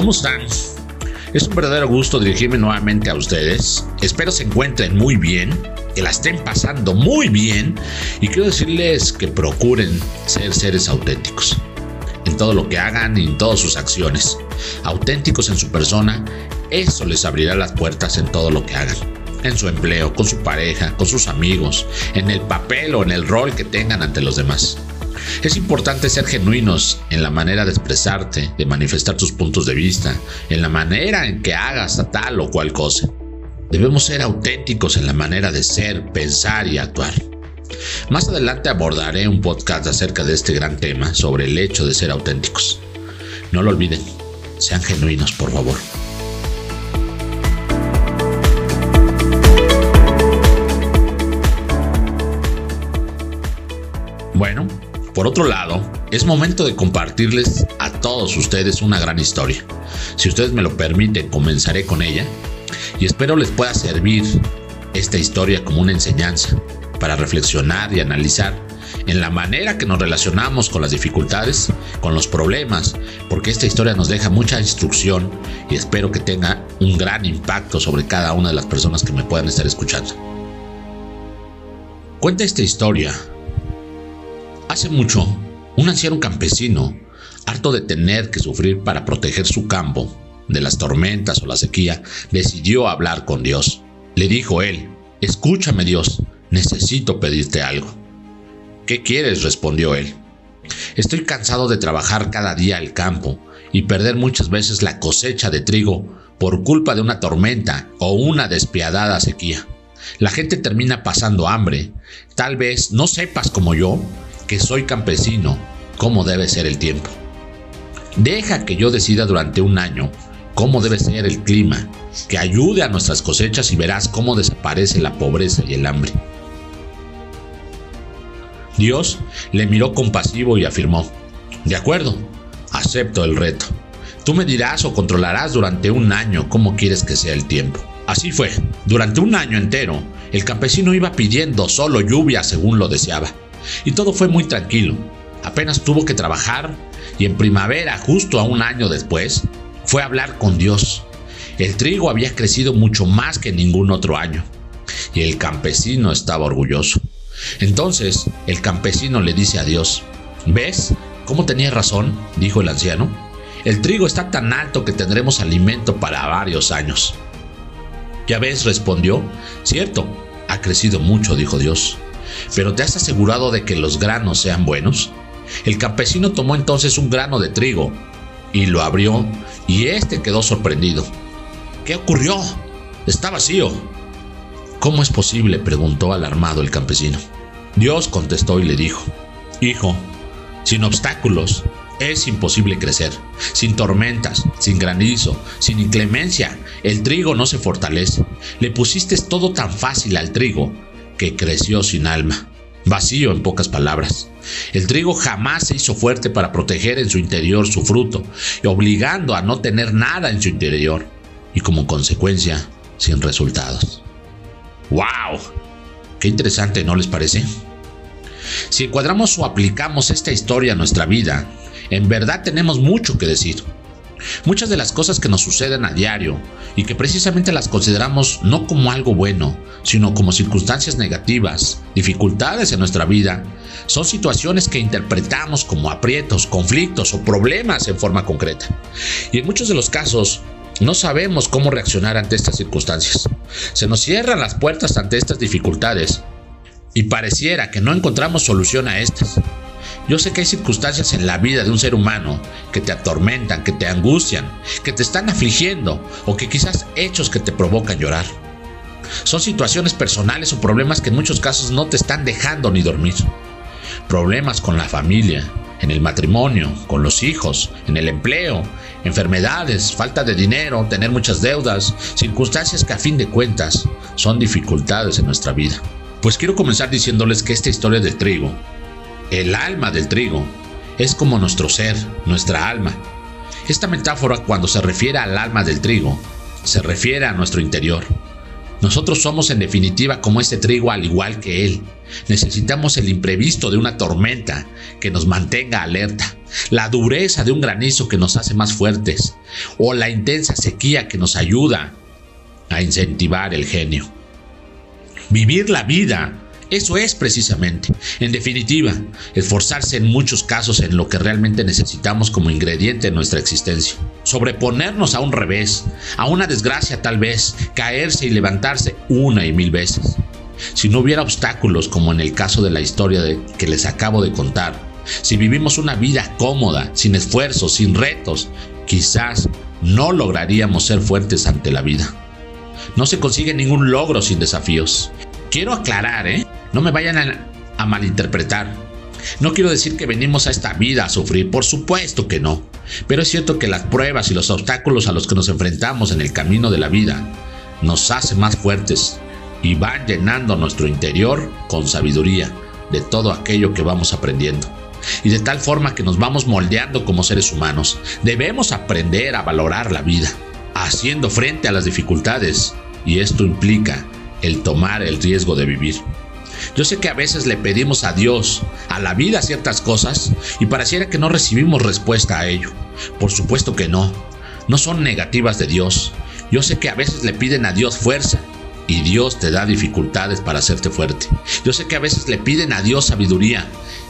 ¿cómo están? Es un verdadero gusto dirigirme nuevamente a ustedes. Espero se encuentren muy bien, que la estén pasando muy bien y quiero decirles que procuren ser seres auténticos en todo lo que hagan y en todas sus acciones. Auténticos en su persona, eso les abrirá las puertas en todo lo que hagan. En su empleo, con su pareja, con sus amigos, en el papel o en el rol que tengan ante los demás. Es importante ser genuinos en la manera de expresarte, de manifestar tus puntos de vista, en la manera en que hagas a tal o cual cosa. Debemos ser auténticos en la manera de ser, pensar y actuar. Más adelante abordaré un podcast acerca de este gran tema sobre el hecho de ser auténticos. No lo olviden, sean genuinos, por favor. Bueno, por otro lado, es momento de compartirles a todos ustedes una gran historia. Si ustedes me lo permiten, comenzaré con ella y espero les pueda servir esta historia como una enseñanza para reflexionar y analizar en la manera que nos relacionamos con las dificultades, con los problemas, porque esta historia nos deja mucha instrucción y espero que tenga un gran impacto sobre cada una de las personas que me puedan estar escuchando. Cuenta esta historia Hace mucho, un anciano campesino, harto de tener que sufrir para proteger su campo de las tormentas o la sequía, decidió hablar con Dios. Le dijo él, escúchame Dios, necesito pedirte algo. ¿Qué quieres? respondió él. Estoy cansado de trabajar cada día el campo y perder muchas veces la cosecha de trigo por culpa de una tormenta o una despiadada sequía. La gente termina pasando hambre. Tal vez no sepas como yo que soy campesino cómo debe ser el tiempo. Deja que yo decida durante un año cómo debe ser el clima, que ayude a nuestras cosechas y verás cómo desaparece la pobreza y el hambre. Dios le miró compasivo y afirmó, de acuerdo, acepto el reto. Tú me dirás o controlarás durante un año cómo quieres que sea el tiempo. Así fue, durante un año entero, el campesino iba pidiendo solo lluvia según lo deseaba y todo fue muy tranquilo. Apenas tuvo que trabajar y en primavera, justo a un año después, fue a hablar con Dios. El trigo había crecido mucho más que ningún otro año y el campesino estaba orgulloso. Entonces el campesino le dice a Dios, ¿ves cómo tenía razón? dijo el anciano. El trigo está tan alto que tendremos alimento para varios años. Ya ves, respondió, cierto, ha crecido mucho, dijo Dios. ¿Pero te has asegurado de que los granos sean buenos? El campesino tomó entonces un grano de trigo y lo abrió y éste quedó sorprendido. ¿Qué ocurrió? Está vacío. ¿Cómo es posible? preguntó alarmado el campesino. Dios contestó y le dijo, Hijo, sin obstáculos es imposible crecer. Sin tormentas, sin granizo, sin inclemencia, el trigo no se fortalece. Le pusiste todo tan fácil al trigo que creció sin alma, vacío en pocas palabras. El trigo jamás se hizo fuerte para proteger en su interior su fruto, y obligando a no tener nada en su interior, y como consecuencia, sin resultados. ¡Wow! Qué interesante, ¿no les parece? Si encuadramos o aplicamos esta historia a nuestra vida, en verdad tenemos mucho que decir. Muchas de las cosas que nos suceden a diario y que precisamente las consideramos no como algo bueno, sino como circunstancias negativas, dificultades en nuestra vida, son situaciones que interpretamos como aprietos, conflictos o problemas en forma concreta. Y en muchos de los casos no sabemos cómo reaccionar ante estas circunstancias. Se nos cierran las puertas ante estas dificultades y pareciera que no encontramos solución a estas. Yo sé que hay circunstancias en la vida de un ser humano que te atormentan, que te angustian, que te están afligiendo o que quizás hechos que te provocan llorar. Son situaciones personales o problemas que en muchos casos no te están dejando ni dormir. Problemas con la familia, en el matrimonio, con los hijos, en el empleo, enfermedades, falta de dinero, tener muchas deudas, circunstancias que a fin de cuentas son dificultades en nuestra vida. Pues quiero comenzar diciéndoles que esta historia del trigo el alma del trigo, es como nuestro ser, nuestra alma. Esta metáfora cuando se refiere al alma del trigo, se refiere a nuestro interior. Nosotros somos en definitiva como este trigo al igual que él. Necesitamos el imprevisto de una tormenta que nos mantenga alerta, la dureza de un granizo que nos hace más fuertes, o la intensa sequía que nos ayuda a incentivar el genio. Vivir la vida, eso es precisamente. En definitiva, esforzarse en muchos casos en lo que realmente necesitamos como ingrediente en nuestra existencia. Sobreponernos a un revés, a una desgracia tal vez, caerse y levantarse una y mil veces. Si no hubiera obstáculos como en el caso de la historia que les acabo de contar, si vivimos una vida cómoda, sin esfuerzos, sin retos, quizás no lograríamos ser fuertes ante la vida. No se consigue ningún logro sin desafíos. Quiero aclarar, ¿eh? No me vayan a, a malinterpretar. No quiero decir que venimos a esta vida a sufrir, por supuesto que no. Pero es cierto que las pruebas y los obstáculos a los que nos enfrentamos en el camino de la vida nos hacen más fuertes y van llenando nuestro interior con sabiduría de todo aquello que vamos aprendiendo. Y de tal forma que nos vamos moldeando como seres humanos. Debemos aprender a valorar la vida, haciendo frente a las dificultades. Y esto implica el tomar el riesgo de vivir. Yo sé que a veces le pedimos a Dios, a la vida ciertas cosas y pareciera que no recibimos respuesta a ello. Por supuesto que no. No son negativas de Dios. Yo sé que a veces le piden a Dios fuerza y Dios te da dificultades para hacerte fuerte. Yo sé que a veces le piden a Dios sabiduría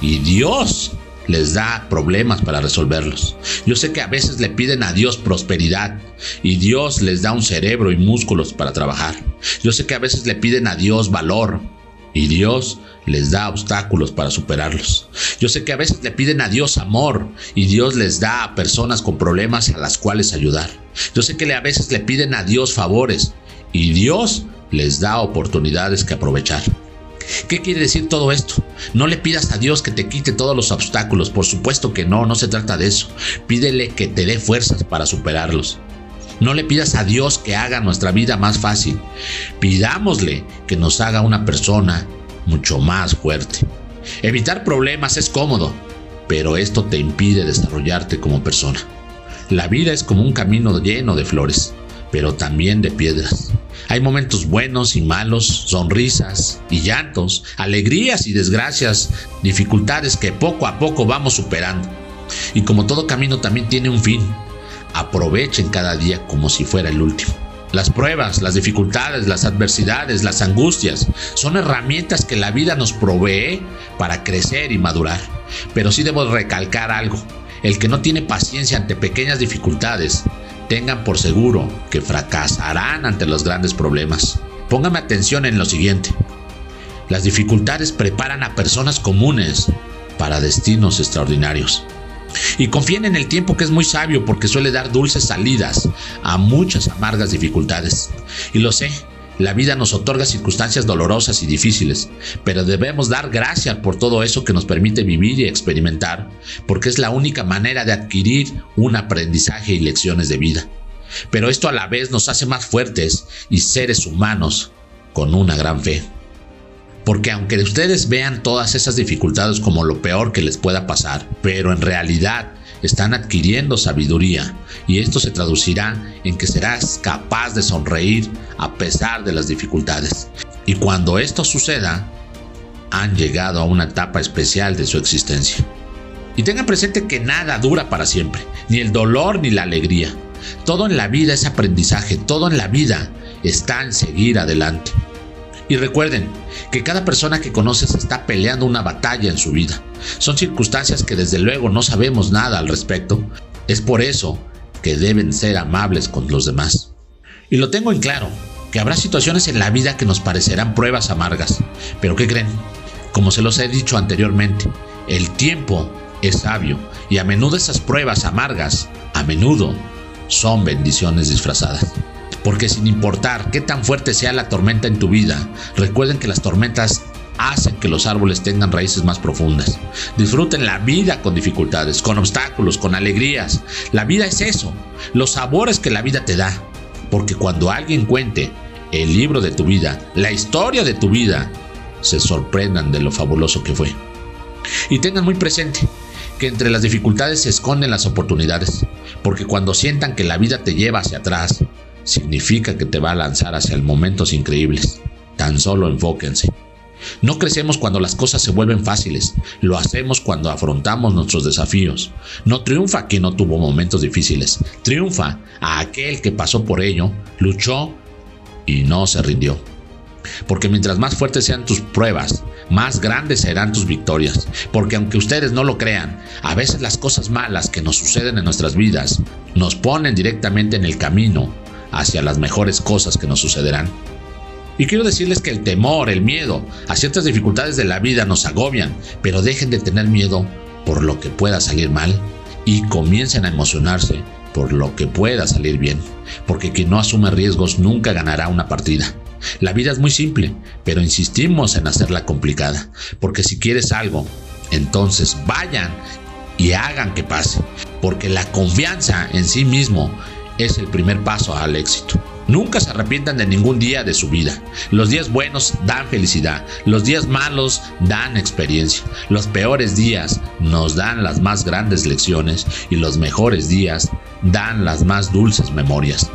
y Dios les da problemas para resolverlos. Yo sé que a veces le piden a Dios prosperidad y Dios les da un cerebro y músculos para trabajar. Yo sé que a veces le piden a Dios valor y Dios les da obstáculos para superarlos. Yo sé que a veces le piden a Dios amor y Dios les da a personas con problemas a las cuales ayudar. Yo sé que a veces le piden a Dios favores y Dios les da oportunidades que aprovechar. ¿Qué quiere decir todo esto? No le pidas a Dios que te quite todos los obstáculos, por supuesto que no, no se trata de eso. Pídele que te dé fuerzas para superarlos. No le pidas a Dios que haga nuestra vida más fácil. Pidámosle que nos haga una persona mucho más fuerte. Evitar problemas es cómodo, pero esto te impide desarrollarte como persona. La vida es como un camino lleno de flores, pero también de piedras. Hay momentos buenos y malos, sonrisas y llantos, alegrías y desgracias, dificultades que poco a poco vamos superando. Y como todo camino también tiene un fin, aprovechen cada día como si fuera el último. Las pruebas, las dificultades, las adversidades, las angustias son herramientas que la vida nos provee para crecer y madurar. Pero sí debo recalcar algo. El que no tiene paciencia ante pequeñas dificultades tengan por seguro que fracasarán ante los grandes problemas. Póngame atención en lo siguiente. Las dificultades preparan a personas comunes para destinos extraordinarios. Y confíen en el tiempo que es muy sabio porque suele dar dulces salidas a muchas amargas dificultades. Y lo sé, la vida nos otorga circunstancias dolorosas y difíciles, pero debemos dar gracias por todo eso que nos permite vivir y experimentar, porque es la única manera de adquirir un aprendizaje y lecciones de vida. Pero esto a la vez nos hace más fuertes y seres humanos con una gran fe. Porque aunque ustedes vean todas esas dificultades como lo peor que les pueda pasar, pero en realidad están adquiriendo sabiduría y esto se traducirá en que serás capaz de sonreír a pesar de las dificultades. Y cuando esto suceda, han llegado a una etapa especial de su existencia. Y tengan presente que nada dura para siempre, ni el dolor ni la alegría. Todo en la vida es aprendizaje, todo en la vida está en seguir adelante. Y recuerden que cada persona que conoces está peleando una batalla en su vida. Son circunstancias que desde luego no sabemos nada al respecto. Es por eso que deben ser amables con los demás. Y lo tengo en claro, que habrá situaciones en la vida que nos parecerán pruebas amargas. Pero ¿qué creen? Como se los he dicho anteriormente, el tiempo es sabio y a menudo esas pruebas amargas, a menudo, son bendiciones disfrazadas. Porque sin importar qué tan fuerte sea la tormenta en tu vida, recuerden que las tormentas hacen que los árboles tengan raíces más profundas. Disfruten la vida con dificultades, con obstáculos, con alegrías. La vida es eso, los sabores que la vida te da. Porque cuando alguien cuente el libro de tu vida, la historia de tu vida, se sorprendan de lo fabuloso que fue. Y tengan muy presente que entre las dificultades se esconden las oportunidades, porque cuando sientan que la vida te lleva hacia atrás, significa que te va a lanzar hacia momentos increíbles. Tan solo enfóquense. No crecemos cuando las cosas se vuelven fáciles, lo hacemos cuando afrontamos nuestros desafíos. No triunfa quien no tuvo momentos difíciles, triunfa a aquel que pasó por ello, luchó y no se rindió. Porque mientras más fuertes sean tus pruebas, más grandes serán tus victorias. Porque aunque ustedes no lo crean, a veces las cosas malas que nos suceden en nuestras vidas nos ponen directamente en el camino hacia las mejores cosas que nos sucederán. Y quiero decirles que el temor, el miedo a ciertas dificultades de la vida nos agobian, pero dejen de tener miedo por lo que pueda salir mal y comiencen a emocionarse por lo que pueda salir bien, porque quien no asume riesgos nunca ganará una partida. La vida es muy simple, pero insistimos en hacerla complicada, porque si quieres algo, entonces vayan y hagan que pase, porque la confianza en sí mismo es el primer paso al éxito. Nunca se arrepientan de ningún día de su vida. Los días buenos dan felicidad, los días malos dan experiencia, los peores días nos dan las más grandes lecciones y los mejores días dan las más dulces memorias.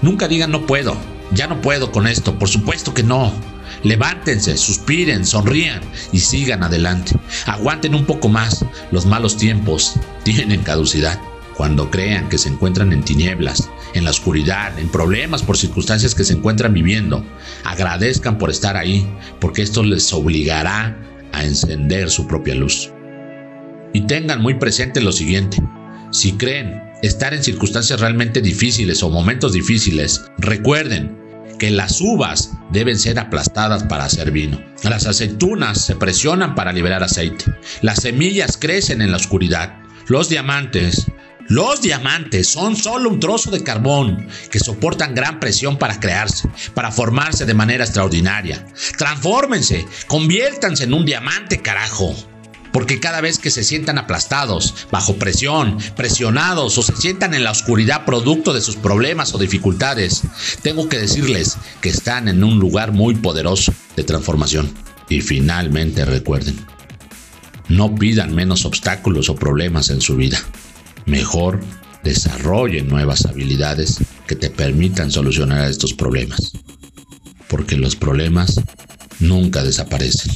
Nunca digan no puedo, ya no puedo con esto, por supuesto que no. Levántense, suspiren, sonrían y sigan adelante. Aguanten un poco más, los malos tiempos tienen caducidad. Cuando crean que se encuentran en tinieblas, en la oscuridad, en problemas por circunstancias que se encuentran viviendo, agradezcan por estar ahí, porque esto les obligará a encender su propia luz. Y tengan muy presente lo siguiente, si creen estar en circunstancias realmente difíciles o momentos difíciles, recuerden que las uvas deben ser aplastadas para hacer vino. Las aceitunas se presionan para liberar aceite. Las semillas crecen en la oscuridad. Los diamantes los diamantes son solo un trozo de carbón que soportan gran presión para crearse, para formarse de manera extraordinaria. Transfórmense, conviértanse en un diamante, carajo. Porque cada vez que se sientan aplastados, bajo presión, presionados o se sientan en la oscuridad producto de sus problemas o dificultades, tengo que decirles que están en un lugar muy poderoso de transformación. Y finalmente recuerden, no pidan menos obstáculos o problemas en su vida. Mejor desarrollen nuevas habilidades que te permitan solucionar estos problemas. Porque los problemas nunca desaparecen.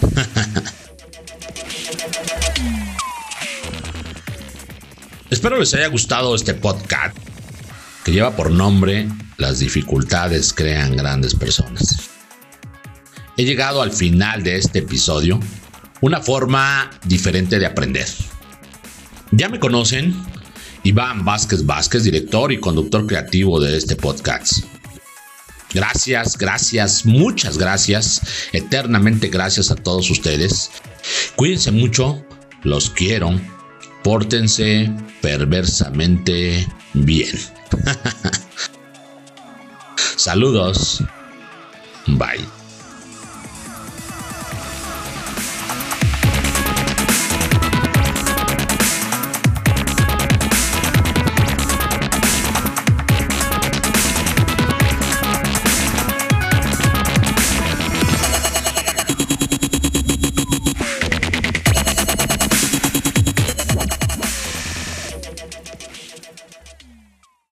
Espero les haya gustado este podcast que lleva por nombre Las dificultades crean grandes personas. He llegado al final de este episodio, una forma diferente de aprender. Ya me conocen, Iván Vázquez Vázquez, director y conductor creativo de este podcast. Gracias, gracias, muchas gracias, eternamente gracias a todos ustedes. Cuídense mucho, los quiero pórtense perversamente bien. Saludos. Bye.